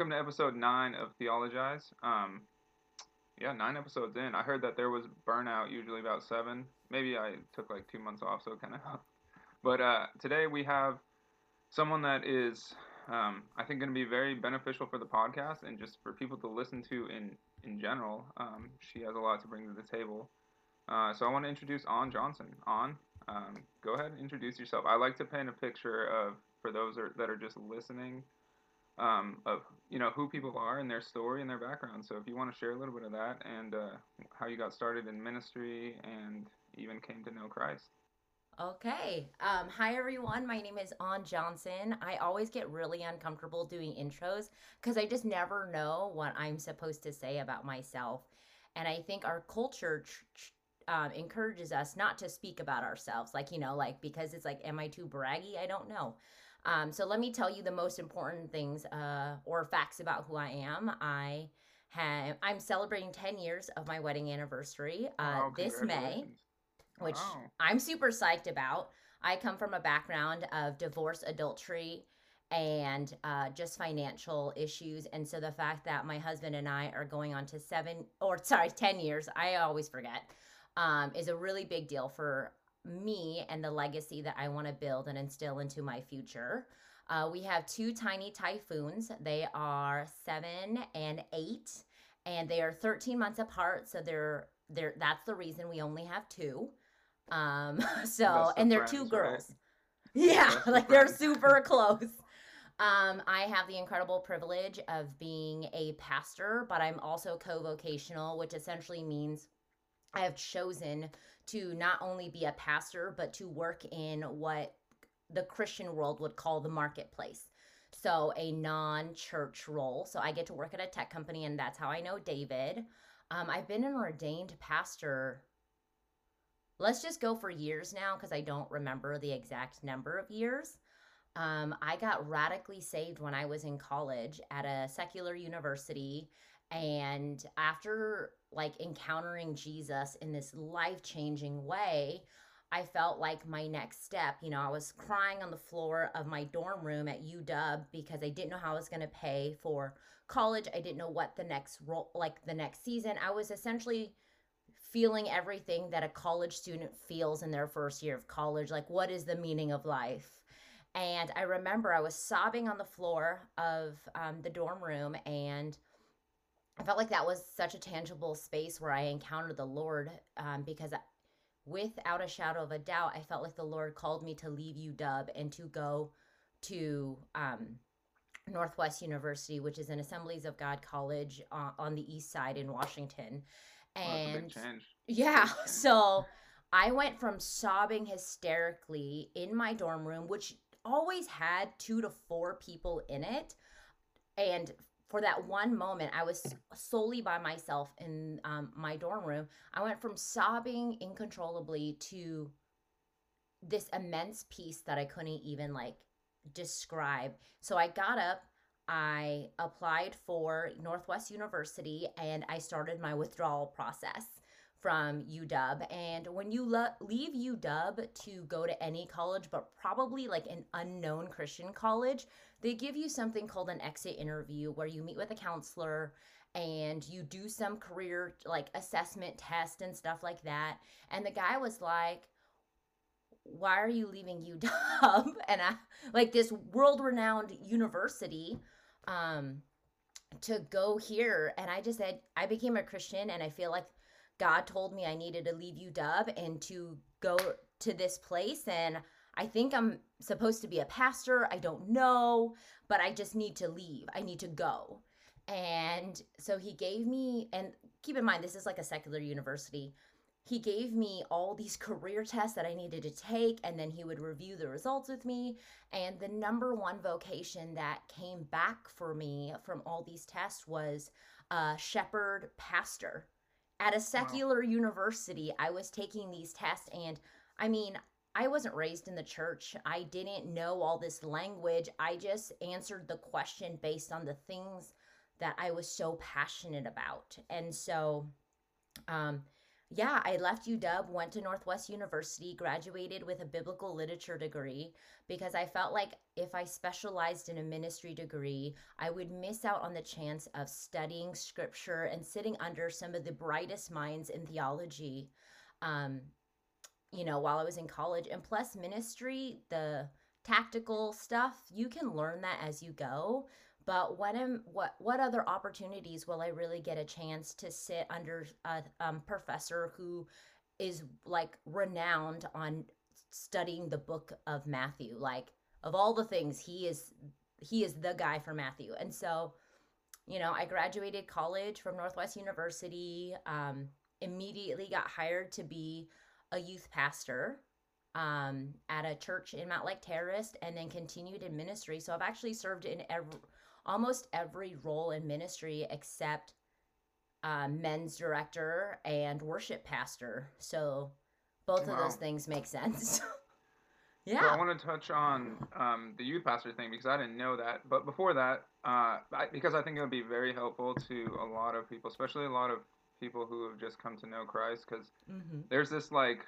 welcome to episode nine of Theologize. Um, yeah, nine episodes in. I heard that there was burnout, usually about seven. Maybe I took like two months off, so it kind of. But uh, today we have someone that is, um, I think, going to be very beneficial for the podcast and just for people to listen to in in general. Um, she has a lot to bring to the table. Uh, so I want to introduce On Johnson. On, um, go ahead and introduce yourself. I like to paint a picture of for those are, that are just listening um, of you know who people are and their story and their background. So if you want to share a little bit of that and uh, how you got started in ministry and even came to know Christ. Okay. Um, hi, everyone. My name is On Johnson. I always get really uncomfortable doing intros because I just never know what I'm supposed to say about myself. And I think our culture um, encourages us not to speak about ourselves. Like, you know, like because it's like, am I too braggy? I don't know. Um, so let me tell you the most important things uh, or facts about who I am. I have I'm celebrating 10 years of my wedding anniversary uh, Oh, this May, which Wow. I'm super psyched about. I come from a background of divorce, adultery, and uh, just financial issues. And so the fact that my husband and I are going on to seven or sorry, 10 years, I always forget, um, is a really big deal for me and the legacy that I want to build and instill into my future. Uh, we have two tiny typhoons. They are seven and eight, and they are 13 months apart. So they're they're that's the reason we only have two. Um, so and they're two friends, right? girls. Yeah, Best of like they're friends. super close. Um, I have the incredible privilege of being a pastor, but I'm also co vocational, which essentially means I have chosen to not only be a pastor, but to work in what the Christian world would call the marketplace. So, a non church role. So, I get to work at a tech company, and that's how I know David. Um, I've been an ordained pastor. Let's just go for years now because I don't remember the exact number of years. Um, I got radically saved when I was in college at a secular university. And after like encountering Jesus in this life changing way, I felt like my next step, you know, I was crying on the floor of my dorm room at UW because I didn't know how I was going to pay for college. I didn't know what the next role, like the next season. I was essentially feeling everything that a college student feels in their first year of college. Like, what is the meaning of life? And I remember I was sobbing on the floor of um, the dorm room, and I felt like that was such a tangible space where I encountered the Lord um, because, I, without a shadow of a doubt, I felt like the Lord called me to leave UW and to go to um, Northwest University, which is an Assemblies of God college uh, on the east side in Washington. And change. yeah. So I went from sobbing hysterically in my dorm room, which always had two to four people in it. And for that one moment, I was solely by myself in um, my dorm room. I went from sobbing uncontrollably to this immense peace that I couldn't even like describe. So I got up, I applied for Northwest University, and I started my withdrawal process from UW. And when you le- leave UW to go to any college, but probably like an unknown Christian college, they give you something called an exit interview where you meet with a counselor and you do some career like assessment test and stuff like that. And the guy was like, why are you leaving UW and I, like this world renowned university um to go here and I just said I became a Christian and I feel like God told me I needed to leave you, UW and to go to this place and I think I'm supposed to be a pastor. I don't know, but I just need to leave. I need to go. And so he gave me and keep in mind this is like a secular university he gave me all these career tests that I needed to take, and then he would review the results with me. And the number one vocation that came back for me from all these tests was uh, shepherd pastor. At a secular university, I was taking these tests, and I mean, I wasn't raised in the church. I didn't know all this language. I just answered the question based on the things that I was so passionate about. And so, um, yeah, I left UW, went to Northwest University, graduated with a biblical literature degree because I felt like if I specialized in a ministry degree, I would miss out on the chance of studying scripture and sitting under some of the brightest minds in theology. Um, you know, while I was in college, and plus ministry, the tactical stuff, you can learn that as you go. But what am what what other opportunities will I really get a chance to sit under a um, professor who is like renowned on studying the book of Matthew? Like of all the things, he is he is the guy for Matthew. And so, you know, I graduated college from Northwest University. Um, immediately got hired to be a youth pastor um, at a church in Mountlake Terrace, and then continued in ministry. So I've actually served in every almost every role in ministry except uh, men's director and worship pastor. So both wow. of those things make sense. yeah. So I want to touch on um, the youth pastor thing because I didn't know that. But before that, uh, I, because I think it would be very helpful to a lot of people, especially a lot of people who have just come to know Christ, because mm-hmm. there's this like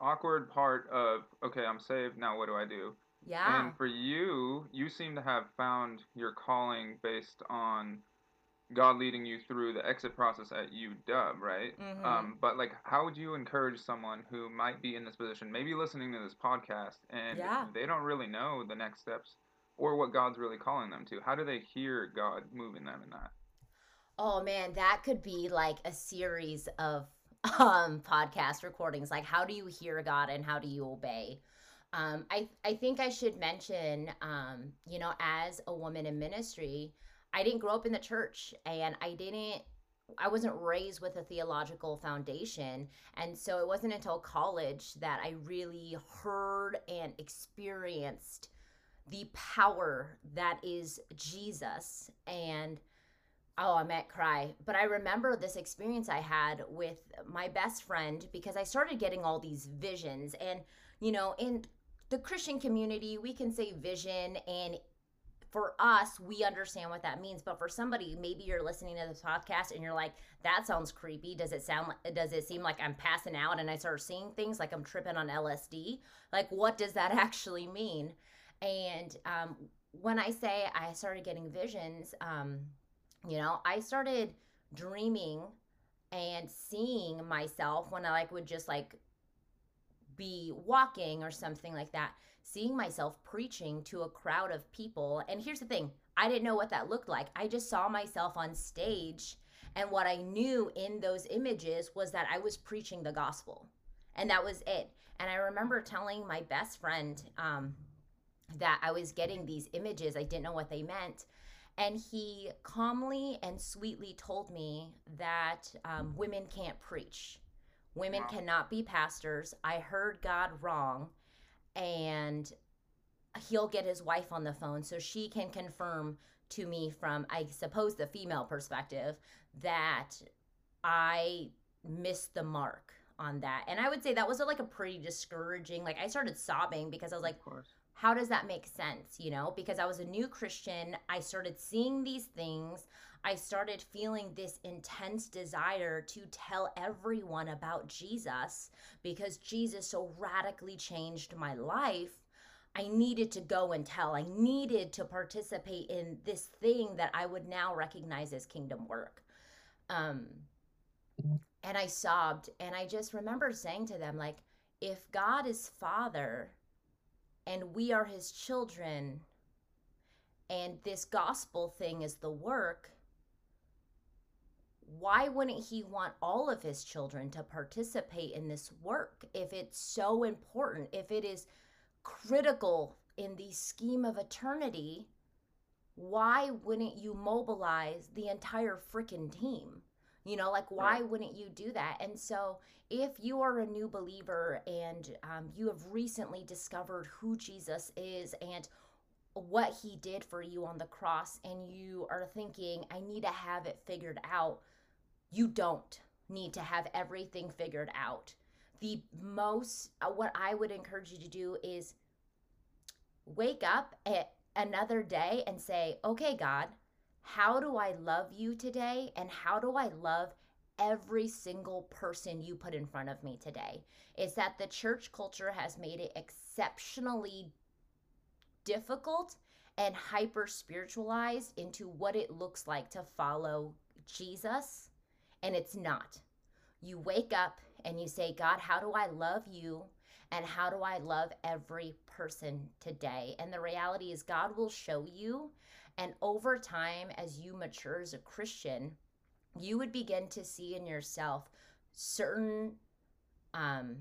awkward part of okay, I'm saved now. What do I do? Yeah. And for you, you seem to have found your calling based on God leading you through the exit process at UW, right? Mm-hmm. Um, but like, how would you encourage someone who might be in this position, maybe listening to this podcast, and yeah. they don't really know the next steps or what God's really calling them to? How do they hear God moving them in that? Oh man, that could be like a series of um podcast recordings. Like, how do you hear God and how do you obey? Um, I, I think I should mention, um, you know, as a woman in ministry, I didn't grow up in the church and I didn't, I wasn't raised with a theological foundation. And so it wasn't until college that I really heard and experienced the power that is Jesus. And oh, I might cry. But I remember this experience I had with my best friend because I started getting all these visions. And, you know, in the Christian community, we can say vision and for us, we understand what that means. But for somebody, maybe you're listening to this podcast and you're like, that sounds creepy. Does it sound like, does it seem like I'm passing out and I start seeing things like I'm tripping on LSD? Like, what does that actually mean? And um, when I say I started getting visions, um, you know, I started dreaming and seeing myself when I like would just like be walking or something like that, seeing myself preaching to a crowd of people. And here's the thing I didn't know what that looked like. I just saw myself on stage. And what I knew in those images was that I was preaching the gospel. And that was it. And I remember telling my best friend um, that I was getting these images. I didn't know what they meant. And he calmly and sweetly told me that um, women can't preach Women wow. cannot be pastors. I heard God wrong. And he'll get his wife on the phone so she can confirm to me from, I suppose, the female perspective that I missed the mark on that. And I would say that was like a pretty discouraging, like I started sobbing because I was like, how does that make sense? You know, because I was a new Christian. I started seeing these things. I started feeling this intense desire to tell everyone about Jesus because Jesus so radically changed my life. I needed to go and tell. I needed to participate in this thing that I would now recognize as kingdom work. Um, and I sobbed. And I just remember saying to them, like, if God is Father and we are his children, and this gospel thing is the work, why wouldn't he want all of his children to participate in this work if it's so important, if it is critical in the scheme of eternity? Why wouldn't you mobilize the entire freaking team? You know, like, why wouldn't you do that? And so, if you are a new believer and um, you have recently discovered who Jesus is and what he did for you on the cross, and you are thinking, I need to have it figured out, you don't need to have everything figured out. The most, uh, what I would encourage you to do is wake up another day and say, okay, God, how do I love you today? And how do I love every single person you put in front of me today is that the church culture has made it exceptionally difficult and hyper spiritualized into what it looks like to follow Jesus, and it's not. You wake up and you say, God, how do I love you? And how do I love every person today? And the reality is, God will show you. And over time, as you mature as a Christian, you would begin to see in yourself certain um,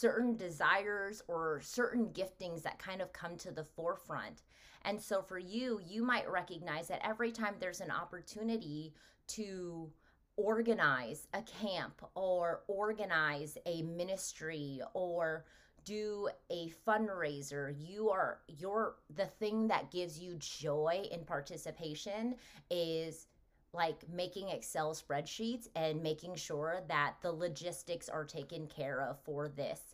certain desires or certain giftings that kind of come to the forefront. And so for you, you might recognize that every time there's an opportunity to organize a camp or organize a ministry or do a fundraiser you are your the thing that gives you joy in participation is like making excel spreadsheets and making sure that the logistics are taken care of for this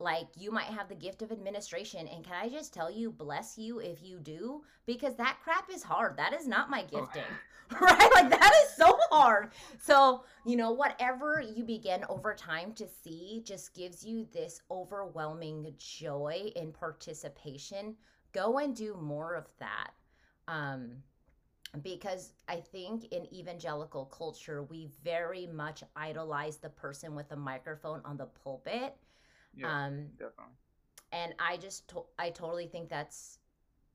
like you might have the gift of administration and can i just tell you bless you if you do? Because that crap is hard. That is not my oh, gifting right? Like that is so hard. So you know whatever you begin over time to see just gives you this overwhelming joy in participation. Go and do more of that. Um because I think in evangelical culture, we very much idolize the person with a microphone on the pulpit yeah, um, definitely. And I just, to- I totally think that's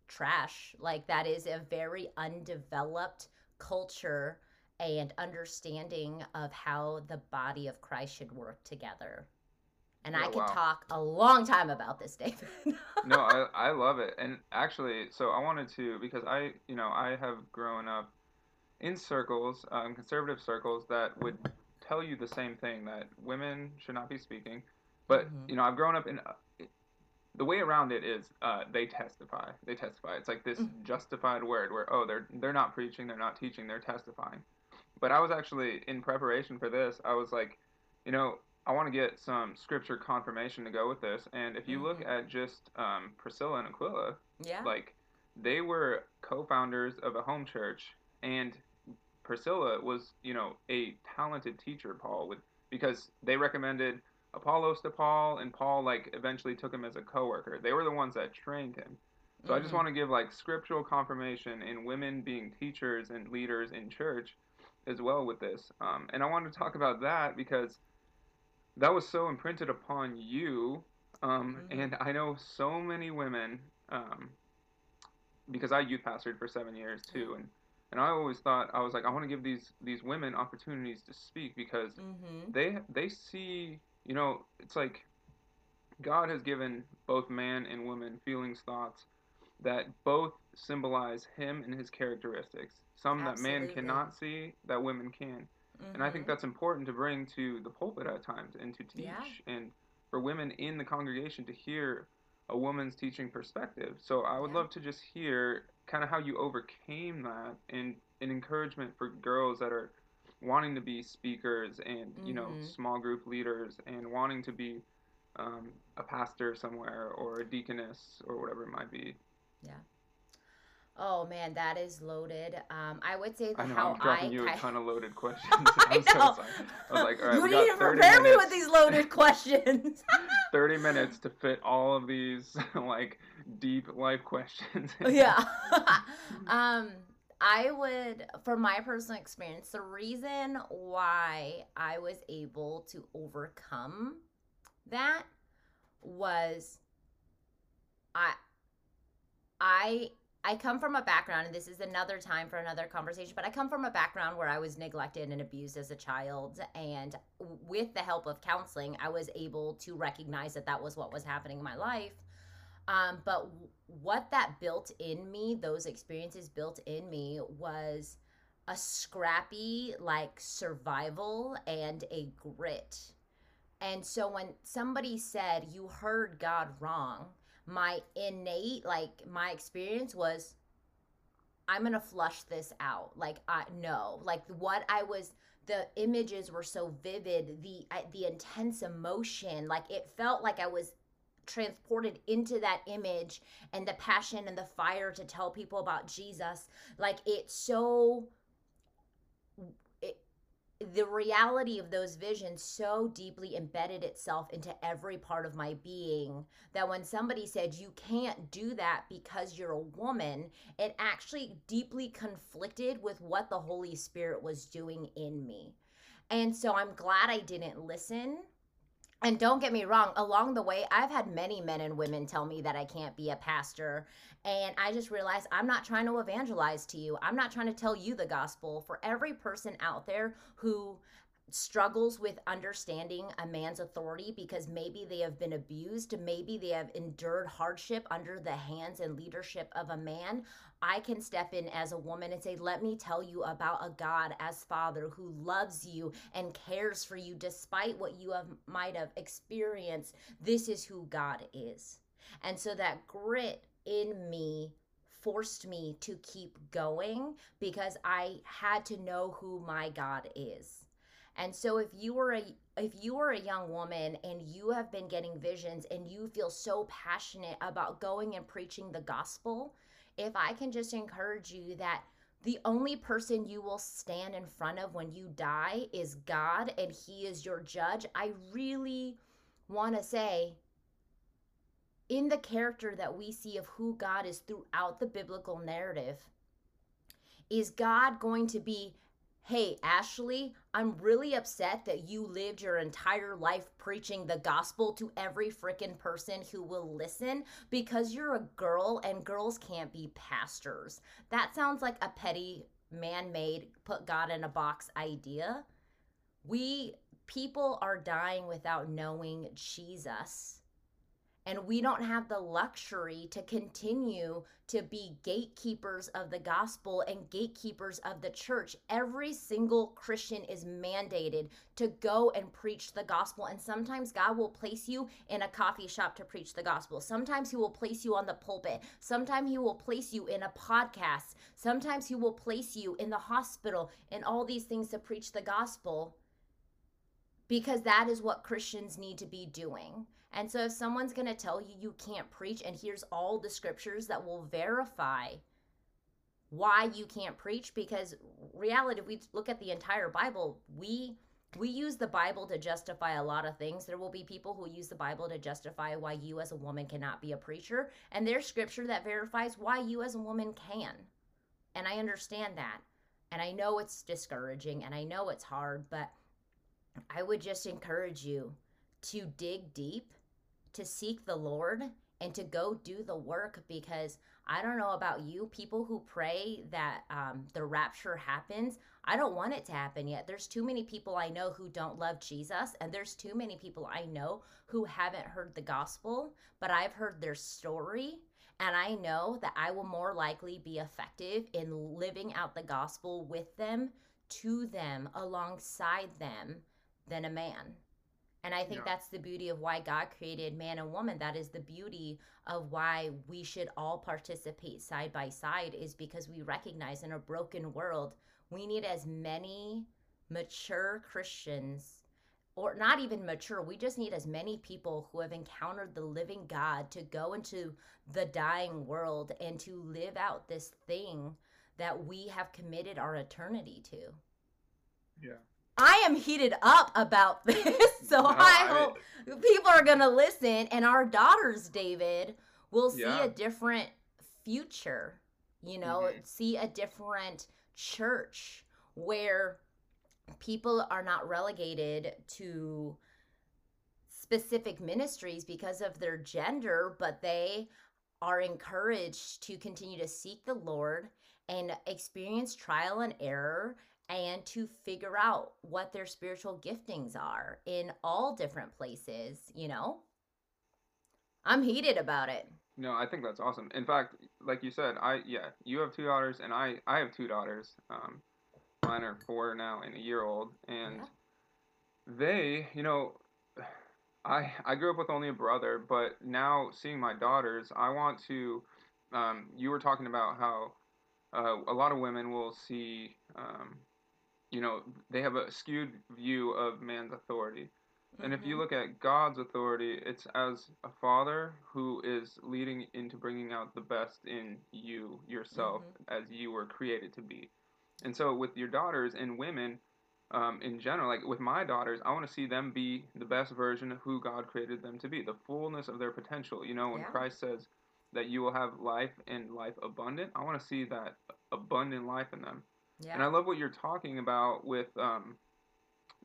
trash. Like that is a very undeveloped culture and understanding of how the body of Christ should work together. And yeah, I could wow. talk a long time about this, David. no, I, I love it. And actually, so I wanted to, because I, you know, I have grown up in circles, um, conservative circles, that would tell you the same thing that women should not be speaking. But mm-hmm. you know, I've grown up in. Uh, the way around it is uh, they testify. They testify. It's like this mm-hmm. justified word where oh they're they're not preaching, they're not teaching, they're testifying. But I was actually in preparation for this. I was like, you know, I want to get some scripture confirmation to go with this. And if you mm-hmm. look at just um, Priscilla and Aquila, yeah, like they were co-founders of a home church, and Priscilla was you know a talented teacher, Paul, with because they recommended Apollos to Paul, and Paul like eventually took him as a coworker. They were the ones that trained him. So mm-hmm. I just mm-hmm. want to give like scriptural confirmation in women being teachers and leaders in church as well with this. Um, and I wanted to talk about that because that was so imprinted upon you. Um, mm-hmm. And I know so many women um, because I youth pastored for seven years too, and and I always thought I was like I want to give these these women opportunities to speak because mm-hmm. they they see you know, it's like God has given both man and woman feelings, thoughts that both symbolize him and his characteristics. Some Absolutely. that man cannot see, that women can. Mm-hmm. And I think mm-hmm. that's important to bring to the pulpit at times and to teach yeah. and for women in the congregation to hear a woman's teaching perspective. So I would yeah. love to just hear kind of how you overcame that and an encouragement for girls that are wanting to be speakers and you know mm-hmm. small group leaders and wanting to be um, a pastor somewhere or a deaconess or whatever it might be. Yeah. Oh man, that is loaded. Um, I would say that I know, how I'm dropping I you a ton of loaded questions. I know. So I was like, all right, you we need to prepare minutes. me with these loaded questions. Thirty minutes to fit all of these like deep life questions. yeah. um I would, from my personal experience, the reason why I was able to overcome that was I I I come from a background, and this is another time for another conversation, but I come from a background where I was neglected and abused as a child. And with the help of counseling, I was able to recognize that that was what was happening in my life. Um, but what that built in me, those experiences built in me, was a scrappy, like survival and a grit. And so when somebody said, You heard God wrong, my innate, like my experience was, I'm gonna flush this out. Like, I no, like what I was, the images were so vivid, the the intense emotion, like it felt like I was transported into that image and the passion and the fire to tell people about Jesus. Like it's so the reality of those visions so deeply embedded itself into every part of my being that when somebody said you can't do that because you're a woman, it actually deeply conflicted with what the Holy Spirit was doing in me. And so I'm glad I didn't listen. And don't get me wrong, along the way, I've had many men and women tell me that I can't be a pastor. And I just realized I'm not trying to evangelize to you. I'm not trying to tell you the gospel. For every person out there who struggles with understanding a man's authority because maybe they have been abused, maybe they have endured hardship under the hands and leadership of a man, I can step in as a woman and say, Let me tell you about a God as Father who loves you and cares for you despite what you have, might have experienced. This is who God is. And so that grit in me forced me to keep going because I had to know who my God is. And so if you were a if you are a young woman and you have been getting visions and you feel so passionate about going and preaching the gospel, if I can just encourage you that the only person you will stand in front of when you die is God and he is your judge, I really want to say in the character that we see of who God is throughout the biblical narrative, is God going to be Hey, Ashley, I'm really upset that you lived your entire life preaching the gospel to every freaking person who will listen because you're a girl and girls can't be pastors. That sounds like a petty, man made, put God in a box idea. We, people are dying without knowing Jesus. And we don't have the luxury to continue to be gatekeepers of the gospel and gatekeepers of the church. Every single Christian is mandated to go and preach the gospel. And sometimes God will place you in a coffee shop to preach the gospel. Sometimes He will place you on the pulpit. Sometimes He will place you in a podcast. Sometimes He will place you in the hospital and all these things to preach the gospel because that is what Christians need to be doing. And so if someone's going to tell you you can't preach, and here's all the scriptures that will verify why you can't preach, because reality, if we look at the entire Bible, we we use the Bible to justify a lot of things. There will be people who use the Bible to justify why you as a woman cannot be a preacher, and there's scripture that verifies why you as a woman can. And I understand that. And I know it's discouraging and I know it's hard, but I would just encourage you to dig deep to seek the Lord and to go do the work because I don't know about you, people who pray that um, the rapture happens. I don't want it to happen yet. There's too many people I know who don't love Jesus, and there's too many people I know who haven't heard the gospel, but I've heard their story. And I know that I will more likely be effective in living out the gospel with them, to them, alongside them, than a man. And I think yeah. that's the beauty of why God created man and woman. That is the beauty of why we should all participate side by side, is because we recognize in a broken world, we need as many mature Christians, or not even mature, we just need as many people who have encountered the living God to go into the dying world and to live out this thing that we have committed our eternity to. Yeah. I am heated up about this. So no, I, I hope people are going to listen and our daughters, David, will see yeah. a different future, you know, mm-hmm. see a different church where people are not relegated to specific ministries because of their gender, but they are encouraged to continue to seek the Lord and experience trial and error and to figure out what their spiritual giftings are in all different places, you know? I'm heated about it. No, I think that's awesome. In fact, like you said, I yeah, you have two daughters and I I have two daughters. Um mine are 4 now and a year old and yeah. they, you know, I I grew up with only a brother, but now seeing my daughters, I want to um you were talking about how uh, a lot of women will see um, you know, they have a skewed view of man's authority. And if you mm-hmm. look at God's authority, it's as a father who is leading into bringing out the best in you, yourself, mm-hmm. as you were created to be. And so with your daughters and women, um, in general, like with my daughters, I want to see them be the best version of who God created them to be, the fullness of their potential. You know, when Yeah. Christ says that you will have life and life abundant, I want to see that abundant life in them. And I love what you're talking about with um,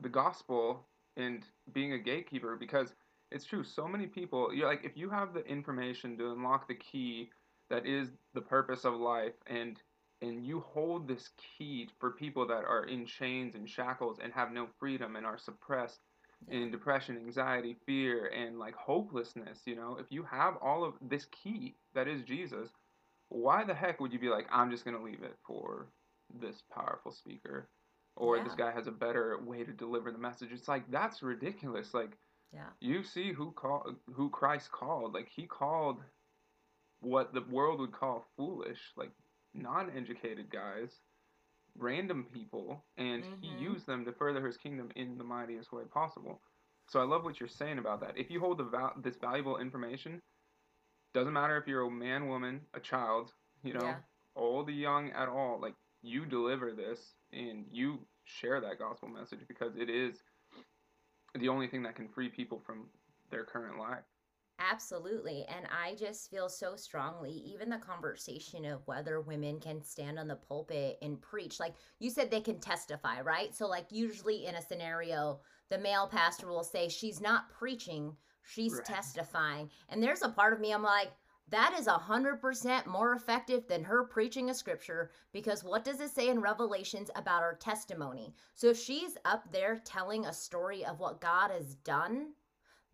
the gospel and being a gatekeeper because it's true. So many people, you're like, if you have the information to unlock the key that is the purpose of life, and and you hold this key for people that are in chains and shackles and have no freedom and are suppressed in depression, anxiety, fear, and like hopelessness, you know, if you have all of this key that is Jesus, why the heck would you be like, I'm just gonna leave it for this powerful speaker, or this guy has a better way to deliver the message? It's like that's ridiculous. Like Yeah. you see who call who Christ called. Like he called what the world would call foolish, like non-educated guys, random people, and he Mhm. used them to further his kingdom in the mightiest way possible. So I love what you're saying about that. If you hold the val- this valuable information, doesn't matter if you're a man, woman, a child, you know, Yeah. old or young at all, like you deliver this and you share that gospel message because it is the only thing that can free people from their current life. Absolutely. And I just feel so strongly, even the conversation of whether women can stand on the pulpit and preach. Like you said, they can testify, right? So, like, usually in a scenario, the male pastor will say, She's not preaching, she's Right. testifying. And there's a part of me, I'm like, that is a hundred percent more effective than her preaching a scripture because what does it say in Revelations about our testimony? So if she's up there telling a story of what God has done,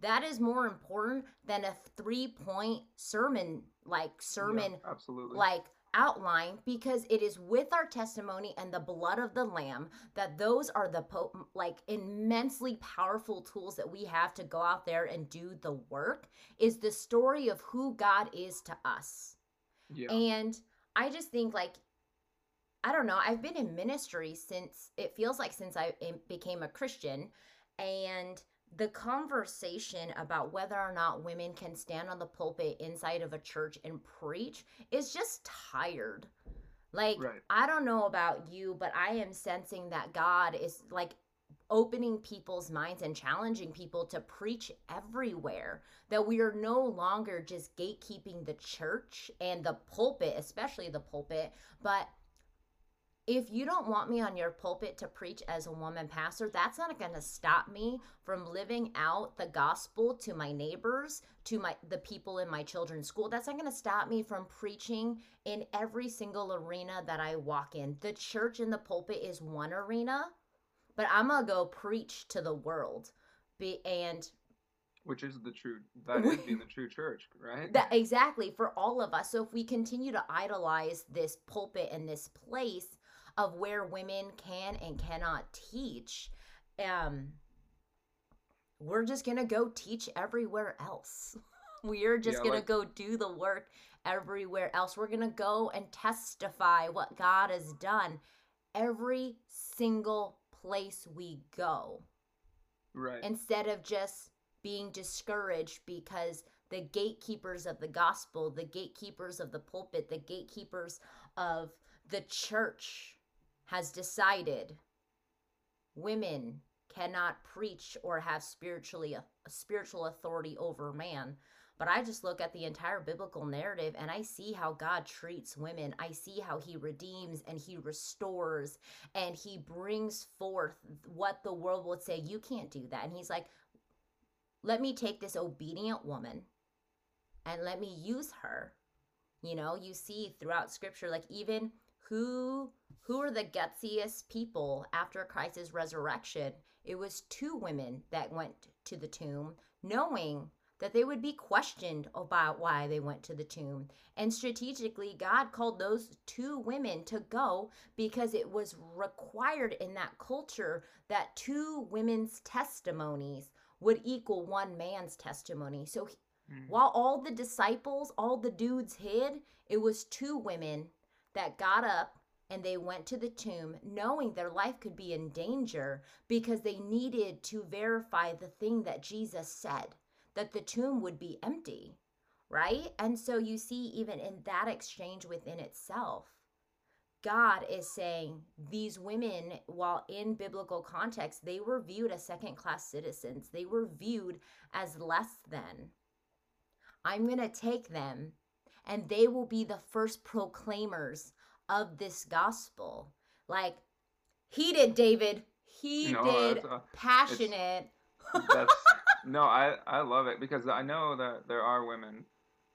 that is more important than a three point sermon like sermon Yeah, absolutely. like outline because it is with our testimony and the blood of the lamb that those are the po- like immensely powerful tools that we have to go out there and do the work is the story of who God is to us. yeah. And I just think like I don't know, I've been in ministry since it feels like since I became a Christian and the conversation about whether or not women can stand on the pulpit inside of a church and preach is just tired. Like Right. I don't know about you, but I am sensing that God is like opening people's minds and challenging people to preach everywhere. That we are no longer just gatekeeping the church and the pulpit, especially the pulpit, but if you don't want me on your pulpit to preach as a woman pastor, that's not going to stop me from living out the gospel to my neighbors, to my the people in my children's school. That's not going to stop me from preaching in every single arena that I walk in. The church and the pulpit is one arena, but I'm going to go preach to the world. Be and Which is the true that is being the true church, right? that exactly for all of us. So if we continue to idolize this pulpit and this place of where women can and cannot teach, um, we're just gonna go teach everywhere else. We're just Yeah, gonna go do the work everywhere else. We're gonna go and testify what God has done every single place we go right. instead of just being discouraged because the gatekeepers of the gospel, the gatekeepers of the pulpit, the gatekeepers of the church has decided women cannot preach or have spiritually a, spiritual authority over man. But I just look at the entire biblical narrative and I see how God treats women. I see how he redeems and he restores and he brings forth what the world would say you can't do that. And he's like, let me take this obedient woman and let me use her. You know, you see throughout scripture like even who who are the gutsiest people after Christ's resurrection? It was two women that went to the tomb knowing that they would be questioned about why they went to the tomb. And strategically, God called those two women to go because it was required in that culture that two women's testimonies would equal one man's testimony. So he- Mhm. while all the disciples, all the dudes hid, it was two women that got up and they went to the tomb knowing their life could be in danger because they needed to verify the thing that Jesus said that the tomb would be empty, right? And so you see, even in that exchange within itself, God is saying these women, while in biblical context, they were viewed as second class citizens, they were viewed as less than. I'm going to take them and they will be the first proclaimers of this gospel. Like he did, David. He No, did uh, passionate. No, I I love it because I know that there are women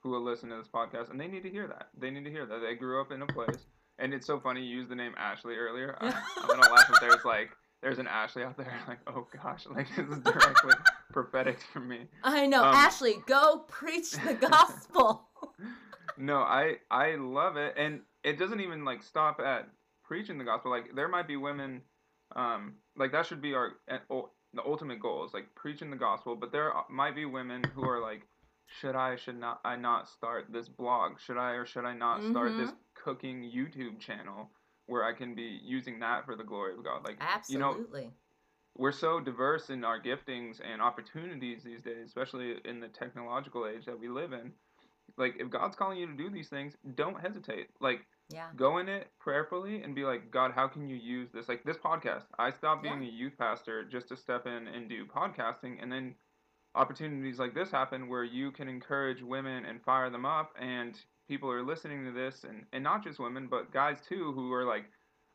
who will listen to this podcast and they need to hear that. They need to hear that they grew up in a place. And it's so funny you used the name Ashley earlier. I, I'm gonna laugh if there's like there's an Ashley out there like oh gosh like this is directly prophetic for me. I know, Um, Ashley, go preach the gospel. No, I I love it, and it doesn't even like stop at preaching the gospel. Like there might be women, um, like that should be our uh, the ultimate goal is like preaching the gospel. But there might be women who are like, should I should not I not start this blog? Should I or should I not start this cooking YouTube channel where I can be using that for the glory of God? Like you know, Absolutely. we're so diverse in our giftings and opportunities these days, especially in the technological age that we live in. Like, if God's calling you to do these things, don't hesitate. Like, yeah. go in it prayerfully and be like, God, how can you use this? Like, this podcast, I stopped being Yeah. a youth pastor just to step in and do podcasting. And then opportunities like this happen where you can encourage women and fire them up. And people are listening to this, and, and not just women, but guys too, who are like,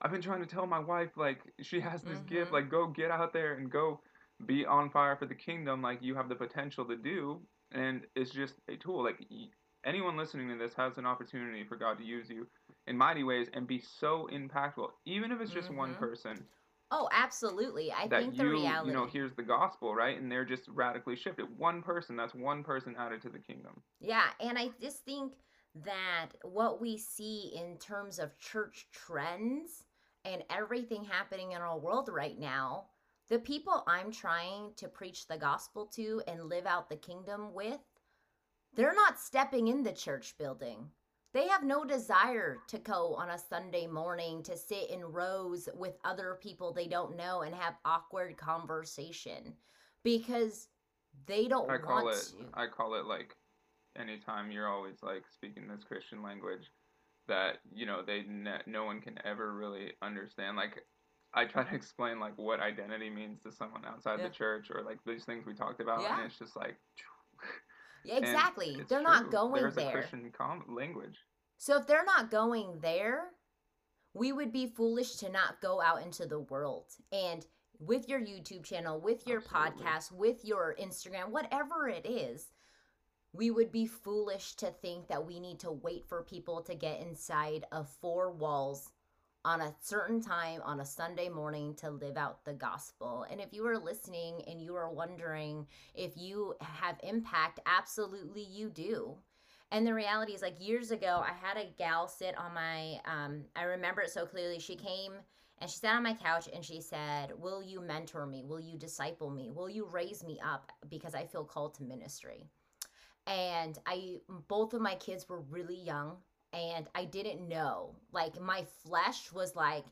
I've been trying to tell my wife, like, she has this gift. Mhm. Like, go get out there and go be on fire for the kingdom. Like, you have the potential to do. And it's just a tool. Like, anyone listening to this has an opportunity for God to use you in mighty ways and be so impactful, even if it's just one Mhm. person Oh, absolutely. I that think you the reality. you know here's the gospel, right? And they're just radically shifted. One person, that's one person added to the kingdom. Yeah, and I just think that what we see in terms of church trends and everything happening in our world right now, the people I'm trying to preach the gospel to and live out the kingdom with, they're not stepping in the church building. They have no desire to go on a Sunday morning to sit in rows with other people they don't know and have awkward conversation because they don't I call want it to. I call it like anytime you're always like speaking this Christian language that you know they ne- no one can ever really understand. Like I try to explain like what identity means to someone outside Yeah. the church or like these things we talked about, Yeah. and it's just like exactly. They're not going There's there. a Christian com- language. So if they're not going there, we would be foolish to not go out into the world. And with your YouTube channel, with your Absolutely. podcast, with your Instagram, whatever it is, we would be foolish to think that we need to wait for people to get inside of four walls on a certain time on a Sunday morning to live out the gospel. And if you are listening and you are wondering if you have impact, absolutely you do. And the reality is, like years ago, I had a gal sit on my, um, I remember it so clearly. She came and she sat on my couch and she said, Will you mentor me? Will you disciple me? Will you raise me up? Because I feel called to ministry. And I, both of my kids were really young and I didn't know. Like, my flesh was like,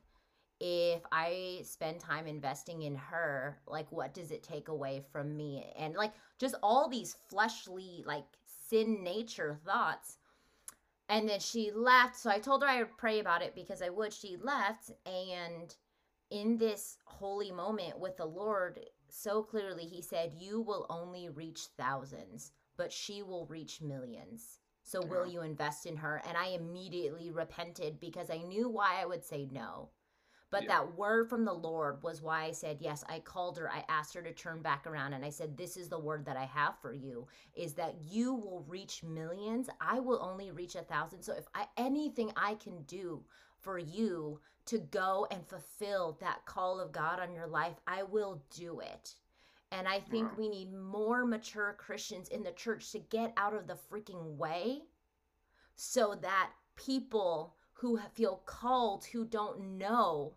if I spend time investing in her, like, what does it take away from me? And like, just all these fleshly, like, sin nature thoughts. And then she left. So I told her I would pray about it because I would. She left. And in this holy moment with the Lord, so clearly, He said, You will only reach thousands, but she will reach millions. So uh-huh. will you invest in her? And I immediately repented because I knew why I would say no. But Yeah. that word from the Lord was why I said yes. I called her. I asked her to turn back around and I said, This is the word that I have for you is that you will reach millions. I will only reach a thousand. So if I anything I can do for you to go and fulfill that call of God on your life, I will do it. And I think Wow. we need more mature Christians in the church to get out of the freaking way so that people who feel called, who don't know,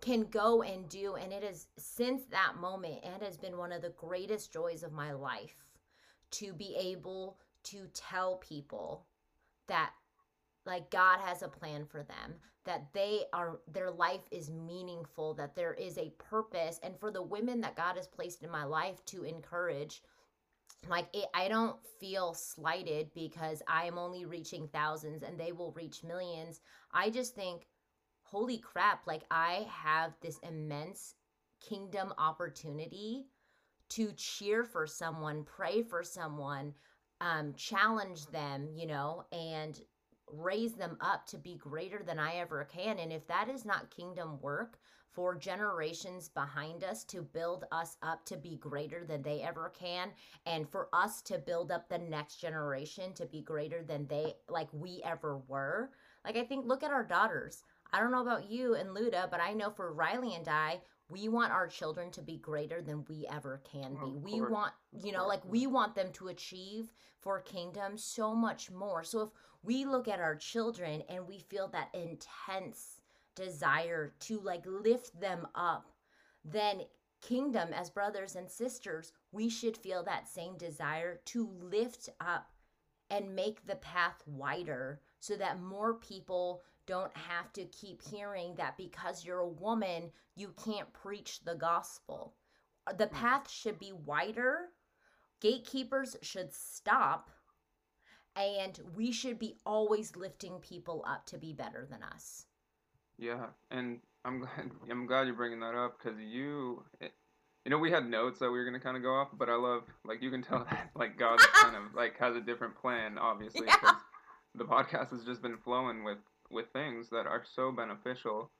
can go and do. And it is since that moment, it has been one of the greatest joys of my life to be able to tell people that like God has a plan for them, that they are their life is meaningful, that there is a purpose, and for the women that God has placed in my life to encourage like it, I don't feel slighted because I'm only reaching thousands and they will reach millions. I just think holy crap, like I have this immense kingdom opportunity to cheer for someone, pray for someone, um, challenge them, you know, and raise them up to be greater than I ever can. And if that is not kingdom work for generations behind us to build us up to be greater than they ever can, and for us to build up the next generation to be greater than they, like we ever were, like I think, look at our daughters. I don't know about you and Luda, but I know for Riley and I, we want our children to be greater than we ever can be. Of we course, want, you know, like we want them to achieve for kingdom so much more. So if we look at our children and we feel that intense desire to like lift them up, then kingdom as brothers and sisters, we should feel that same desire to lift up and make the path wider so that more people don't have to keep hearing that because you're a woman, you can't preach the gospel. The Mm. path should be wider. Gatekeepers should stop. And we should be always lifting people up to be better than us. Yeah, and I'm glad I'm glad you're bringing that up because you, it, you know, we had notes that we were gonna kind of go off, but I love like you can tell that like God kind of like has a different plan, obviously, Yeah. The podcast has just been flowing with with things that are so beneficial.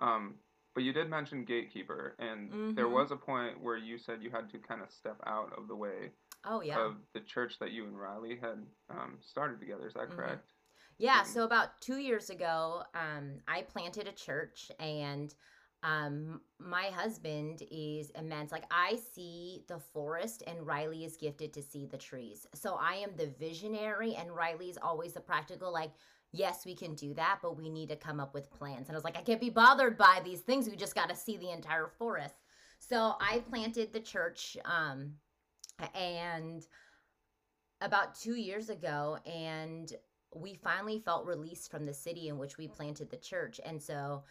Um, but you did mention gatekeeper, and there Mhm. was a point where you said you had to kind of step out of the way Oh, yeah. of the church that you and Riley had um, started together. Is that Mhm. correct? Yeah, Mhm. so about two years ago, um, I planted a church, and um, my husband is immense. Like, I see the forest, and Riley is gifted to see the trees. So I am the visionary, and Riley's always the practical, like, yes, we can do that, but we need to come up with plans. And I was like, I can't be bothered by these things. We just got to see the entire forest. So I planted the church, um, and about two years ago, and we finally felt released from the city in which we planted the church. And so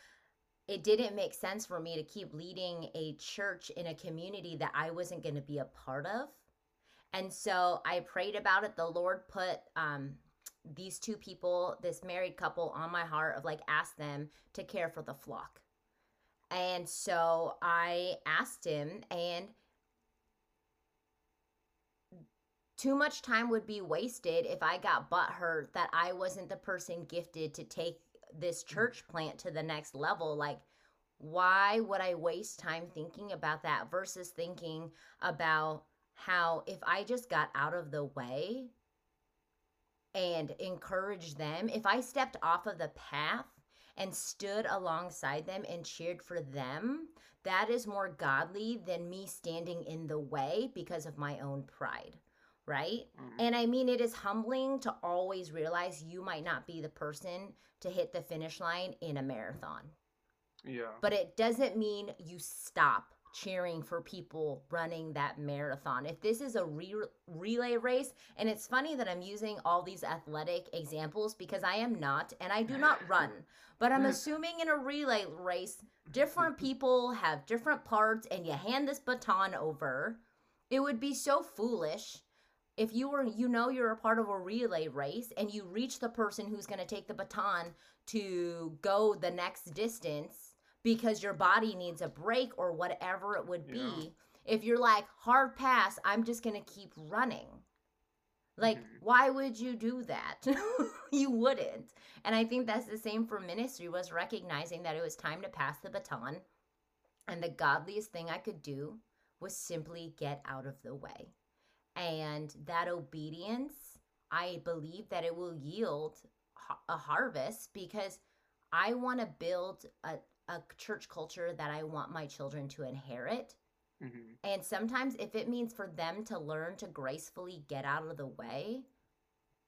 it didn't make sense for me to keep leading a church in a community that I wasn't going to be a part of. And so I prayed about it. The Lord put um, these two people, this married couple, on my heart of like, ask them to care for the flock. And so I asked him, and too much time would be wasted if I got butthurt that I wasn't the person gifted to take this mm. church plant to the next level. Like, why would I waste time thinking about that versus thinking about how if I just got out of the way and encouraged them, if I stepped off of the path and stood alongside them and cheered for them, that is more godly than me standing in the way because of my own pride right? Mhm. And I mean, it is humbling to always realize you might not be the person to hit the finish line in a marathon. Yeah. But it doesn't mean you stop cheering for people running that marathon. If this is a re- relay race, and it's funny that I'm using all these athletic examples because I am not, and I do not run, but I'm assuming in a relay race, different people have different parts, and you hand this baton over. It would be so foolish if you were you know you're a part of a relay race and you reach the person who's going to take the baton to go the next distance because your body needs a break or whatever it would be Yeah. if you're like hard pass i'm just going to keep running. Like Mhm. why would you do that? You wouldn't. And i think that's the same for ministry was recognizing that it was time to pass the baton. And the godliest thing i could do was simply get out of the way and that obedience i believe that it will yield a harvest because i want to build a, a church culture that i want my children to inherit. Hmm and sometimes if it means for them to learn to gracefully get out of the way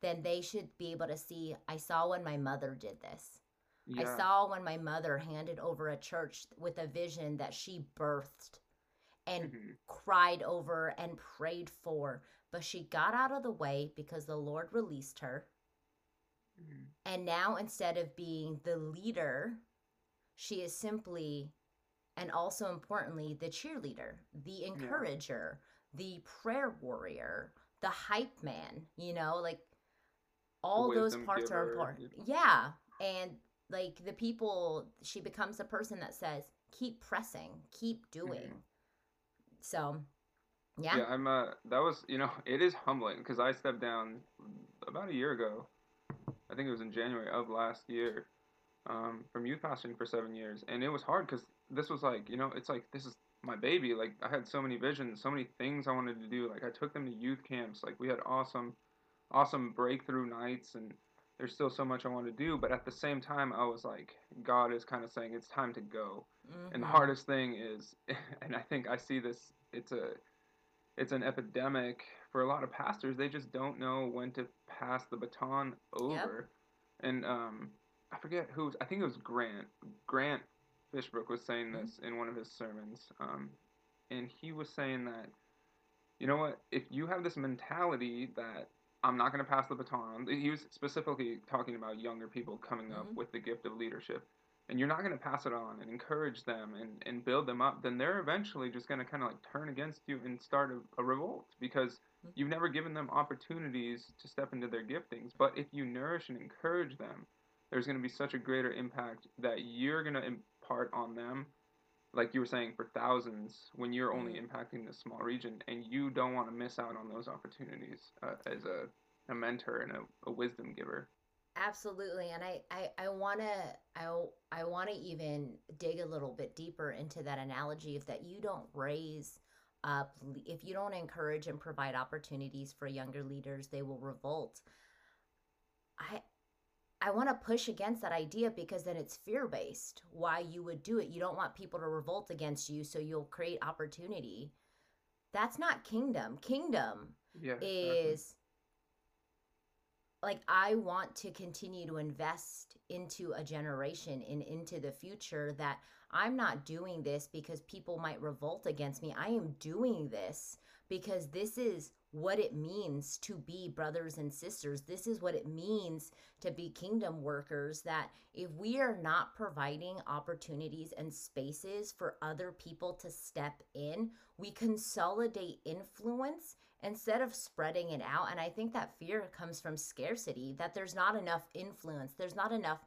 then they should be able to see i saw when my mother did this. Yeah. I saw when my mother handed over a church with a vision that she birthed and Mhm. cried over and prayed for, but she got out of the way because the Lord released her. Mhm. And now instead of being the leader, she is simply and also importantly the cheerleader, the encourager, the prayer warrior, the hype man, you know, like all those parts are important. Yeah. And like the people she becomes a person that says keep pressing keep doing Mhm. So yeah, Yeah, I'm. Uh, that was, you know, it is humbling because I stepped down about a year ago. I think it was in January of last year, um, from youth pastoring for seven years, and it was hard because this was like, you know, it's like this is my baby. Like I had so many visions, so many things I wanted to do. Like I took them to youth camps. Like we had awesome, awesome breakthrough nights, and there's still so much I want to do. But at the same time, I was like, God is kind of saying it's time to go. And the Mhm. hardest thing is, and I think I see this, it's a, it's an epidemic for a lot of pastors. They just don't know when to pass the baton over. And um, I forget who. I think it was Grant. Grant Fishbook was saying Mhm. this in one of his sermons. Um, and he was saying that, you know what? If you have this mentality that I'm not going to pass the baton, he was specifically talking about younger people coming up Mhm. with the gift of leadership and you're not going to pass it on and encourage them and, and build them up, then they're eventually just going to kind of like turn against you and start a, a revolt because Mhm. you've never given them opportunities to step into their giftings. But if you nourish and encourage them, there's going to be such a greater impact that you're going to impart on them, like you were saying, for thousands when you're only Mhm. impacting this small region. And you don't want to miss out on those opportunities uh, as a, a mentor and a, a wisdom giver. Absolutely. And I, I, I want to, I, I want to even dig a little bit deeper into that analogy of that you don't raise up, if you don't encourage and provide opportunities for younger leaders, they will revolt. I, I want to push against that idea because then it's fear based. Why you would do it. You don't want people to revolt against you, so you'll create opportunity. That's not kingdom. Kingdom Yeah. is like I want to continue to invest into a generation and into the future that I'm not doing this because people might revolt against me. I am doing this because this is what it means to be brothers and sisters. This is what it means to be kingdom workers. That if we are not providing opportunities and spaces for other people to step in, we consolidate influence instead of spreading it out. And I think that fear comes from scarcity, that there's not enough influence, there's not enough.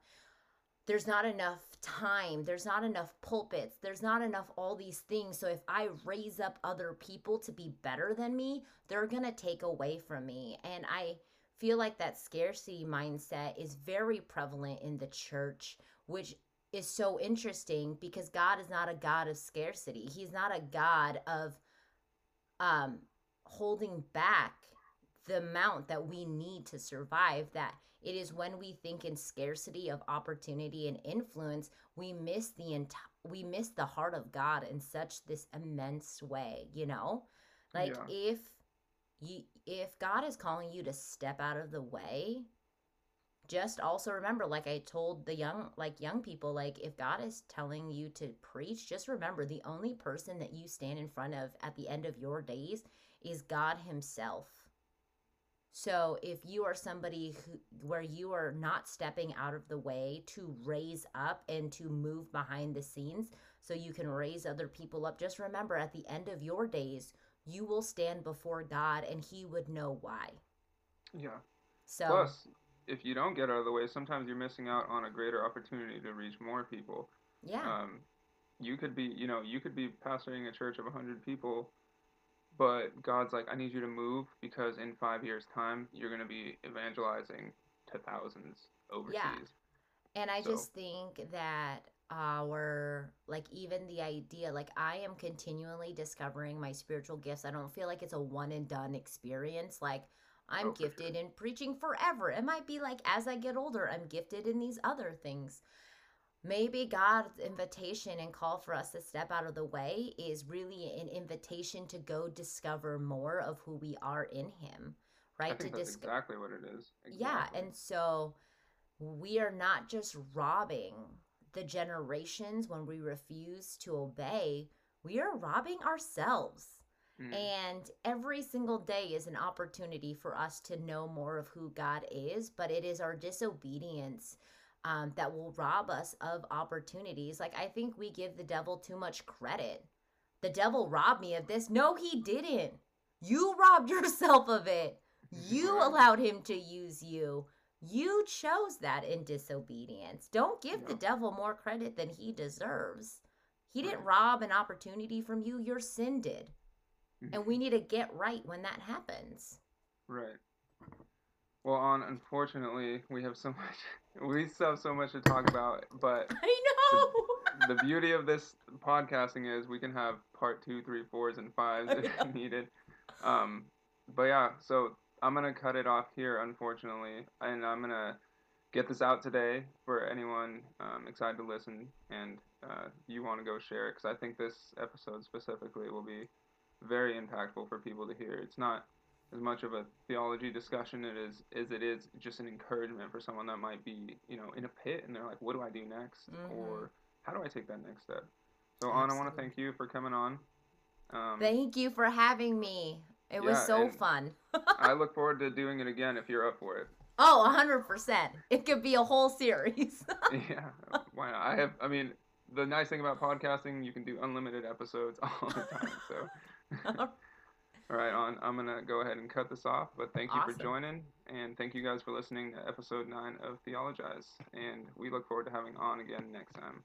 There's not enough time. There's not enough pulpits. There's not enough all these things. So if I raise up other people to be better than me, they're going to take away from me. And I feel like that scarcity mindset is very prevalent in the church, which is so interesting because God is not a God of scarcity. He's not a God of um holding back the amount that we need to survive that it is when we think in scarcity of opportunity and influence we miss the enti- we miss the heart of god in such this immense way you know like Yeah. if you if god is calling you to step out of the way just also remember like i told the young like young people like if god is telling you to preach just remember the only person that you stand in front of at the end of your days is god himself so if you are somebody who where you are not stepping out of the way to raise up and to move behind the scenes so you can raise other people up just remember at the end of your days you will stand before god and he would know why Yeah. so Plus, if you don't get out of the way, sometimes you're missing out on a greater opportunity to reach more people. yeah Um, you could be, you know, you could be pastoring a church of 100 people, but God's like, I need you to move because in five years' time, you're going to be evangelizing to thousands overseas. Yeah. And I So- just think that our, like, even the idea, like, I am continually discovering my spiritual gifts. I don't feel like it's a one and done experience. Like, I'm Oh, gifted in preaching forever. It might be like as I get older, I'm gifted in these other things. Maybe God's invitation and call for us to step out of the way is really an invitation to go discover more of who we are in Him, right? to that's discover. exactly what it is. Yeah, and so we are not just robbing the generations when we refuse to obey, we are robbing ourselves. Mm. And every single day is an opportunity for us to know more of who God is, but it is our disobedience um, that will rob us of opportunities. Like, I think we give the devil too much credit. The devil robbed me of this. No, he didn't. You robbed yourself of it. You allowed him to use you. You chose that in disobedience. Don't give the devil more credit than he deserves. He didn't Right. rob an opportunity from you, your sin did. And we need to get right when that happens. Right. Well, on unfortunately, we have so much. We still have so much to talk about, but I know. the beauty of this podcasting is we can have part two, three, fours, and fives if needed. Um, but yeah, so I'm gonna cut it off here, unfortunately, and I'm gonna get this out today for anyone um, excited to listen and uh, you want to go share it because I think this episode specifically will be very impactful for people to hear. It's not as much of a theology discussion it is as it is just an encouragement for someone that might be you know in a pit and they're like, what do I do next, Mhm. or how do I take that next step? So, Anna, I want to thank you for coming on. Um, Thank you for having me. It was so fun. I look forward to doing it again if you're up for it. Oh, 100%. It could be a whole series. yeah, why not? I have. I mean, the nice thing about podcasting, you can do unlimited episodes all the time. So, all right, on. I'm gonna go ahead and cut this off. But thank you Awesome. for joining, and thank you guys for listening to episode nine of Theologize. And we look forward to having on again next time.